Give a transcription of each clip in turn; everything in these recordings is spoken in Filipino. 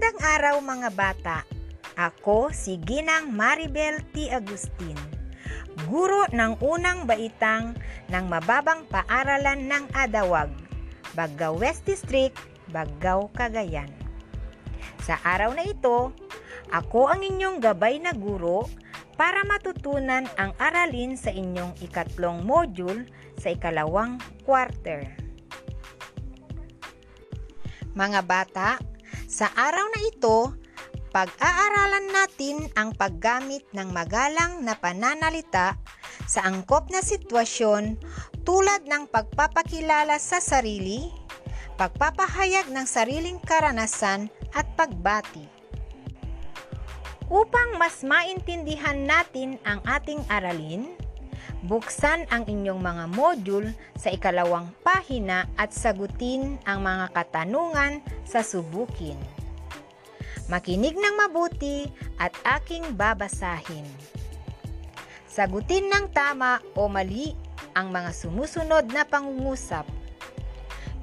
Magandang araw mga bata. Ako si Ginang Maribel T. Agustin, guro ng unang baitang ng mababang paaralan ng Adawag, Baggao West District, Baggao, Cagayan. Sa araw na ito, ako ang inyong gabay na guro para matutunan ang aralin sa inyong ikatlong module sa ikalawang quarter. Mga bata, sa araw na ito, pag-aaralan natin ang paggamit ng magalang na pananalita sa angkop na sitwasyon tulad ng pagpapakilala sa sarili, pagpapahayag ng sariling karanasan at pagbati. Upang mas maintindihan natin ang ating aralin, Buksan ang inyong mga module sa ikalawang pahina at sagutin ang mga katanungan sa subukin. Makinig ng mabuti at aking babasahin. Sagutin ng tama o mali ang mga sumusunod na pangungusap.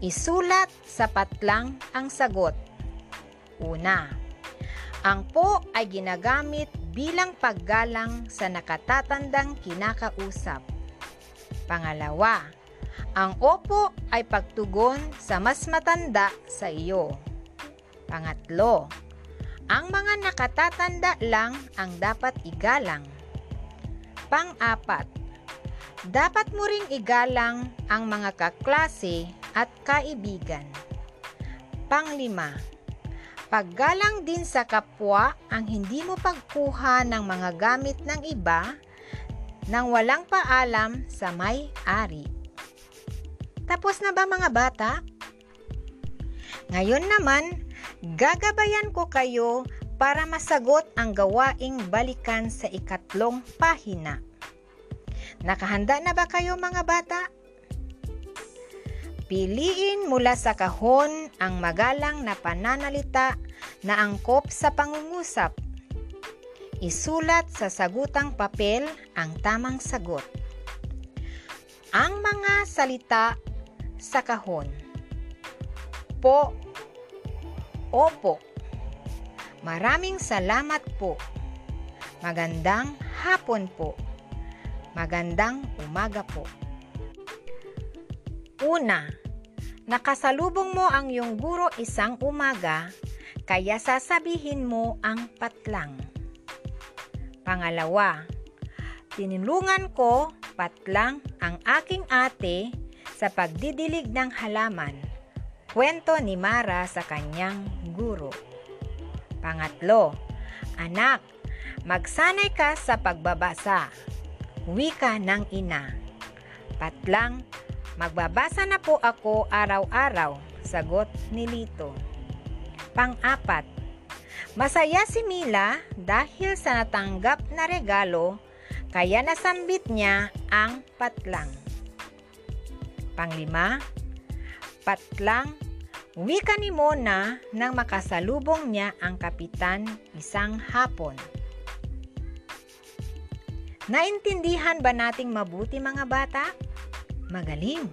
Isulat sa patlang ang sagot. Una, ang po ay ginagamit bilang paggalang sa nakatatandang kinakausap. Pangalawa, ang opo ay pagtugon sa mas matanda sa iyo. Pangatlo, ang mga nakatatanda lang ang dapat igalang. Pang-apat, dapat mo ring igalang ang mga kaklase at kaibigan. Panglima, Paggalang din sa kapwa ang hindi mo pagkuha ng mga gamit ng iba nang walang paalam sa may-ari. Tapos na ba mga bata? Ngayon naman, gagabayan ko kayo para masagot ang gawaing balikan sa ikatlong pahina. Nakahanda na ba kayo mga bata? Piliin mula sa kahon ang magalang na pananalita na angkop sa pangungusap. Isulat sa sagutang papel ang tamang sagot. Ang mga salita sa kahon. Po, opo. Maraming salamat po. Magandang hapon po. Magandang umaga po. Una, nakasalubong mo ang iyong guro isang umaga, kaya sasabihin mo ang patlang. Pangalawa, tinulungan ko patlang ang aking ate sa pagdidilig ng halaman. Kwento ni Mara sa kanyang guro. Pangatlo, anak, magsanay ka sa pagbabasa. Wika ng ina. Patlang, Magbabasa na po ako araw-araw, sagot ni Lito. Pang-apat, masaya si Mila dahil sa natanggap na regalo, kaya nasambit niya ang patlang. Panglima, patlang, wika ni Mona nang makasalubong niya ang kapitan isang hapon. Naintindihan ba nating mabuti mga bata? Magaling!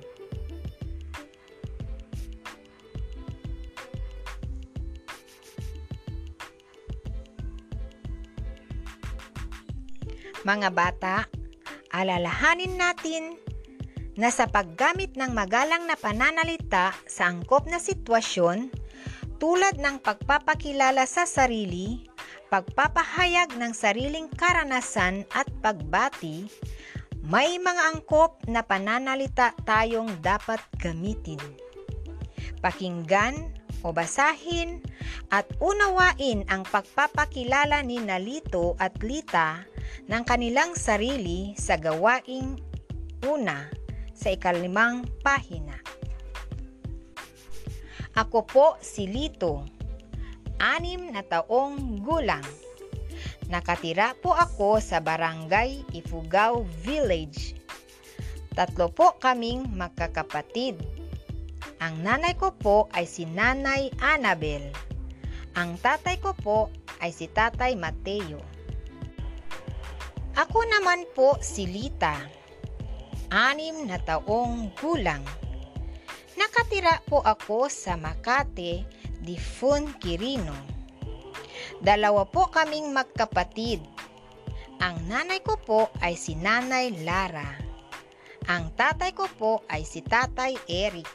Mga bata, alalahanin natin na sa paggamit ng magalang na pananalita sa angkop na sitwasyon tulad ng pagpapakilala sa sarili, pagpapahayag ng sariling karanasan at pagbati, may mga angkop na pananalita tayong dapat gamitin. Pakinggan o basahin at unawain ang pagpapakilala ni Nalito at Lita ng kanilang sarili sa gawaing una sa ikalimang pahina. Ako po si Lito, anim na taong gulang Nakatira po ako sa barangay Ifugao Village. Tatlo po kaming magkakapatid. Ang nanay ko po ay si Nanay Annabel. Ang tatay ko po ay si Tatay Mateo. Ako naman po si Lita, anim na taong gulang. Nakatira po ako sa Makate, Difun, Quirino. Dalawa po kaming magkapatid. Ang nanay ko po ay si Nanay Lara. Ang tatay ko po ay si Tatay Eric.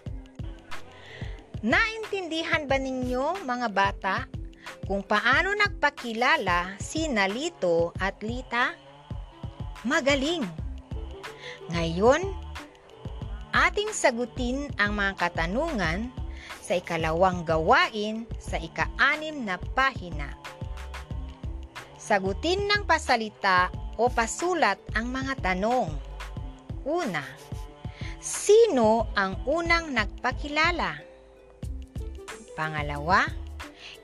Naintindihan ba ninyo mga bata kung paano nagpakilala si Nalito at Lita? Magaling! Ngayon, ating sagutin ang mga katanungan sa ikalawang gawain sa ika-anim na pahina. Sagutin ng pasalita o pasulat ang mga tanong. Una, sino ang unang nagpakilala? Pangalawa,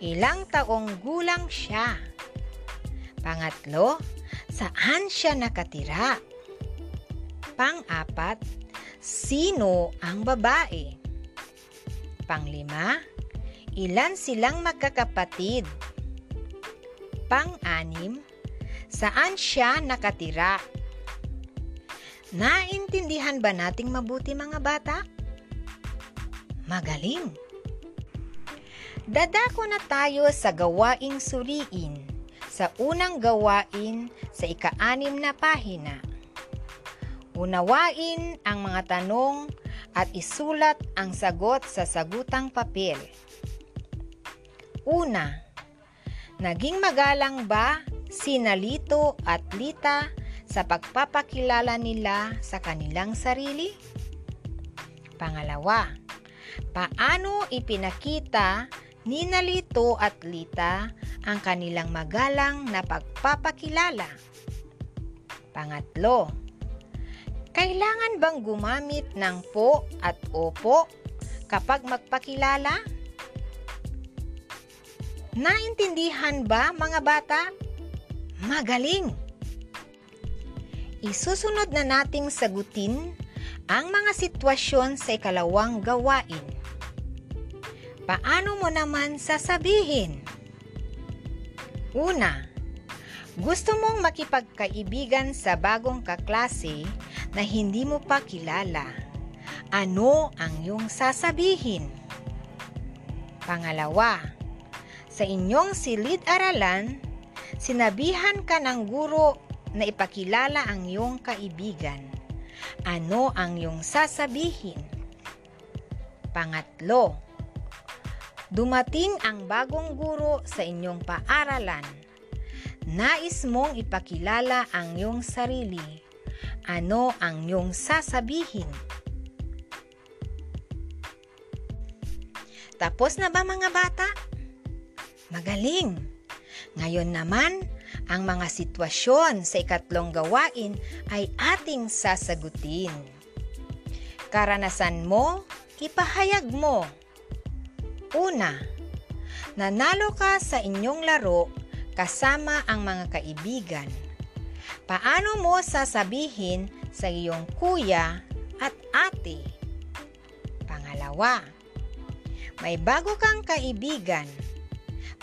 ilang taong gulang siya? Pangatlo, saan siya nakatira? Pang-apat, sino ang babae? Panglima, ilan silang magkakapatid? Pang-anim, saan siya nakatira? Naintindihan ba nating mabuti mga bata? Magaling! Dadako na tayo sa gawaing suriin sa unang gawain sa ika-anim na pahina. Unawain ang mga tanong at isulat ang sagot sa sagutang papel. Una, naging magalang ba si Nalito at Lita sa pagpapakilala nila sa kanilang sarili? Pangalawa, paano ipinakita ni Nalito at Lita ang kanilang magalang na pagpapakilala? Pangatlo, kailangan bang gumamit ng po at opo kapag magpakilala? Naintindihan ba mga bata? Magaling! Isusunod na nating sagutin ang mga sitwasyon sa ikalawang gawain. Paano mo naman sasabihin? Una, gusto mong makipagkaibigan sa bagong kaklase na hindi mo pa kilala. Ano ang iyong sasabihin? Pangalawa, sa inyong silid-aralan, sinabihan ka ng guro na ipakilala ang iyong kaibigan. Ano ang iyong sasabihin? Pangatlo, dumating ang bagong guro sa inyong paaralan. Nais mong ipakilala ang iyong sarili ano ang iyong sasabihin? Tapos na ba mga bata? Magaling! Ngayon naman, ang mga sitwasyon sa ikatlong gawain ay ating sasagutin. Karanasan mo, ipahayag mo. Una, nanalo ka sa inyong laro kasama ang mga kaibigan. Paano mo sasabihin sa iyong kuya at ate? Pangalawa, may bago kang kaibigan.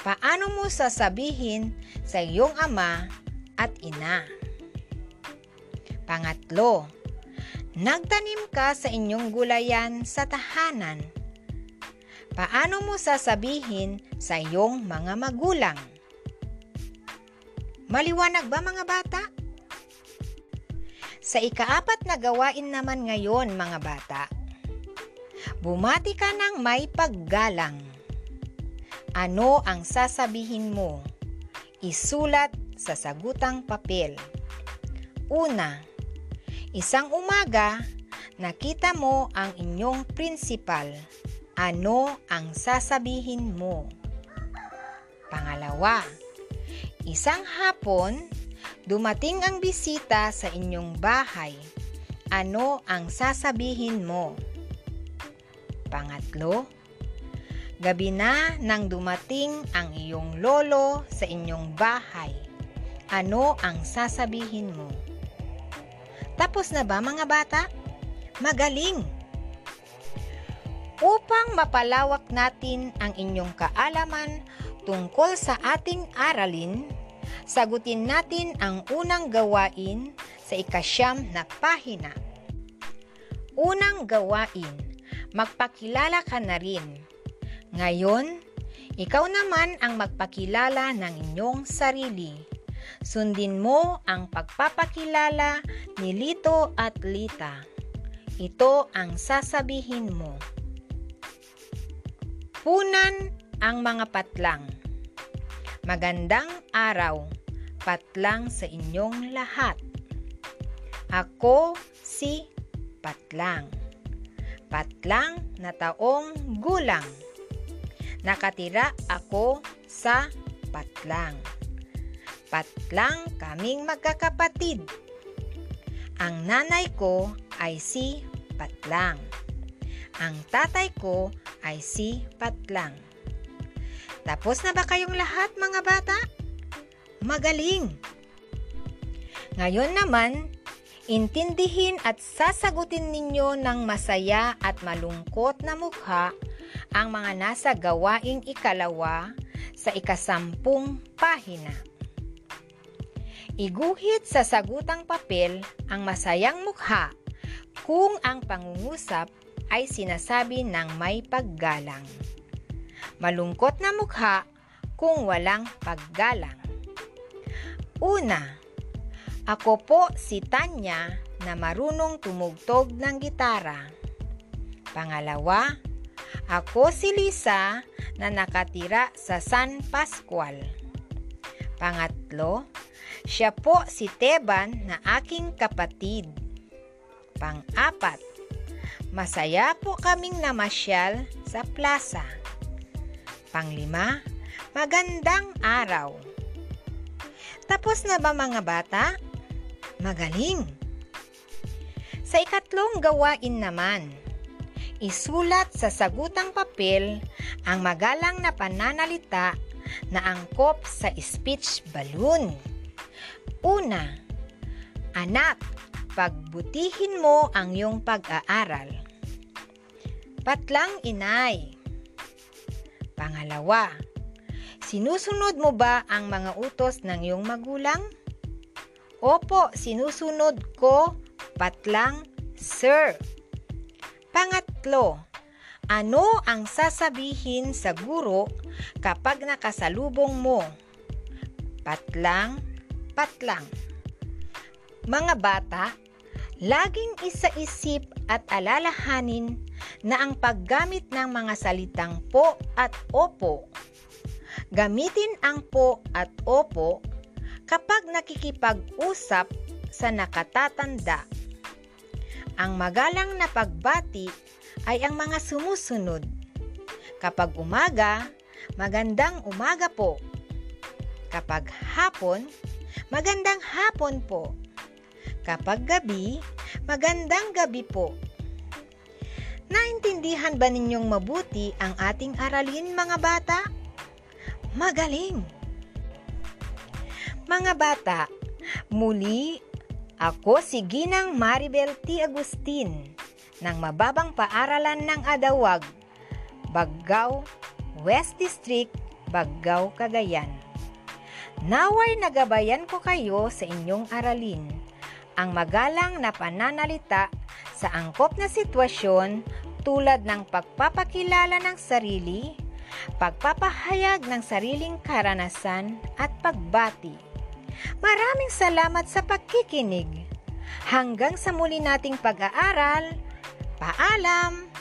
Paano mo sasabihin sa iyong ama at ina? Pangatlo, nagtanim ka sa inyong gulayan sa tahanan. Paano mo sasabihin sa iyong mga magulang? Maliwanag ba mga bata? Sa ikaapat na gawain naman ngayon mga bata, bumati ka ng may paggalang. Ano ang sasabihin mo? Isulat sa sagutang papel. Una, isang umaga, nakita mo ang inyong prinsipal. Ano ang sasabihin mo? Pangalawa, isang hapon, Dumating ang bisita sa inyong bahay. Ano ang sasabihin mo? Pangatlo, gabi na nang dumating ang iyong lolo sa inyong bahay. Ano ang sasabihin mo? Tapos na ba mga bata? Magaling! Upang mapalawak natin ang inyong kaalaman tungkol sa ating aralin, sagutin natin ang unang gawain sa ikasyam na pahina. Unang gawain, magpakilala ka na rin. Ngayon, Ikaw naman ang magpakilala ng inyong sarili. Sundin mo ang pagpapakilala ni Lito at Lita. Ito ang sasabihin mo. Punan ang mga patlang. Magandang araw, patlang sa inyong lahat. Ako si Patlang. Patlang na taong gulang. Nakatira ako sa Patlang. Patlang kaming magkakapatid. Ang nanay ko ay si Patlang. Ang tatay ko ay si Patlang. Tapos na ba kayong lahat mga bata? Magaling! Ngayon naman, intindihin at sasagutin ninyo ng masaya at malungkot na mukha ang mga nasa gawaing ikalawa sa ikasampung pahina. Iguhit sa sagutang papel ang masayang mukha kung ang pangungusap ay sinasabi ng may paggalang. Malungkot na mukha kung walang paggalang. Una, ako po si Tanya na marunong tumugtog ng gitara. Pangalawa, ako si Lisa na nakatira sa San Pascual. Pangatlo, siya po si Teban na aking kapatid. Pang-apat, masaya po kaming namasyal sa plaza. Panglima, magandang araw. Tapos na ba mga bata? Magaling! Sa ikatlong gawain naman, isulat sa sagutang papel ang magalang na pananalita na angkop sa speech balloon. Una, anak, pagbutihin mo ang iyong pag-aaral. Patlang inay, Pangalawa, sinusunod mo ba ang mga utos ng iyong magulang? Opo, sinusunod ko, patlang, sir. Pangatlo, ano ang sasabihin sa guro kapag nakasalubong mo? Patlang, patlang. Mga bata, laging isa-isip at alalahanin na ang paggamit ng mga salitang po at opo. Gamitin ang po at opo kapag nakikipag-usap sa nakatatanda. Ang magalang na pagbati ay ang mga sumusunod. Kapag umaga, magandang umaga po. Kapag hapon, magandang hapon po. Kapag gabi, magandang gabi po. Naintindihan ba ninyong mabuti ang ating aralin mga bata? Magaling! Mga bata, muli ako si Ginang Maribel T. Agustin ng Mababang Paaralan ng Adawag, Baggao, West District, Baggao, Cagayan. Naway nagabayan ko kayo sa inyong aralin ang magalang na pananalita sa angkop na sitwasyon tulad ng pagpapakilala ng sarili, pagpapahayag ng sariling karanasan at pagbati. Maraming salamat sa pagkikinig. Hanggang sa muli nating pag-aaral. Paalam!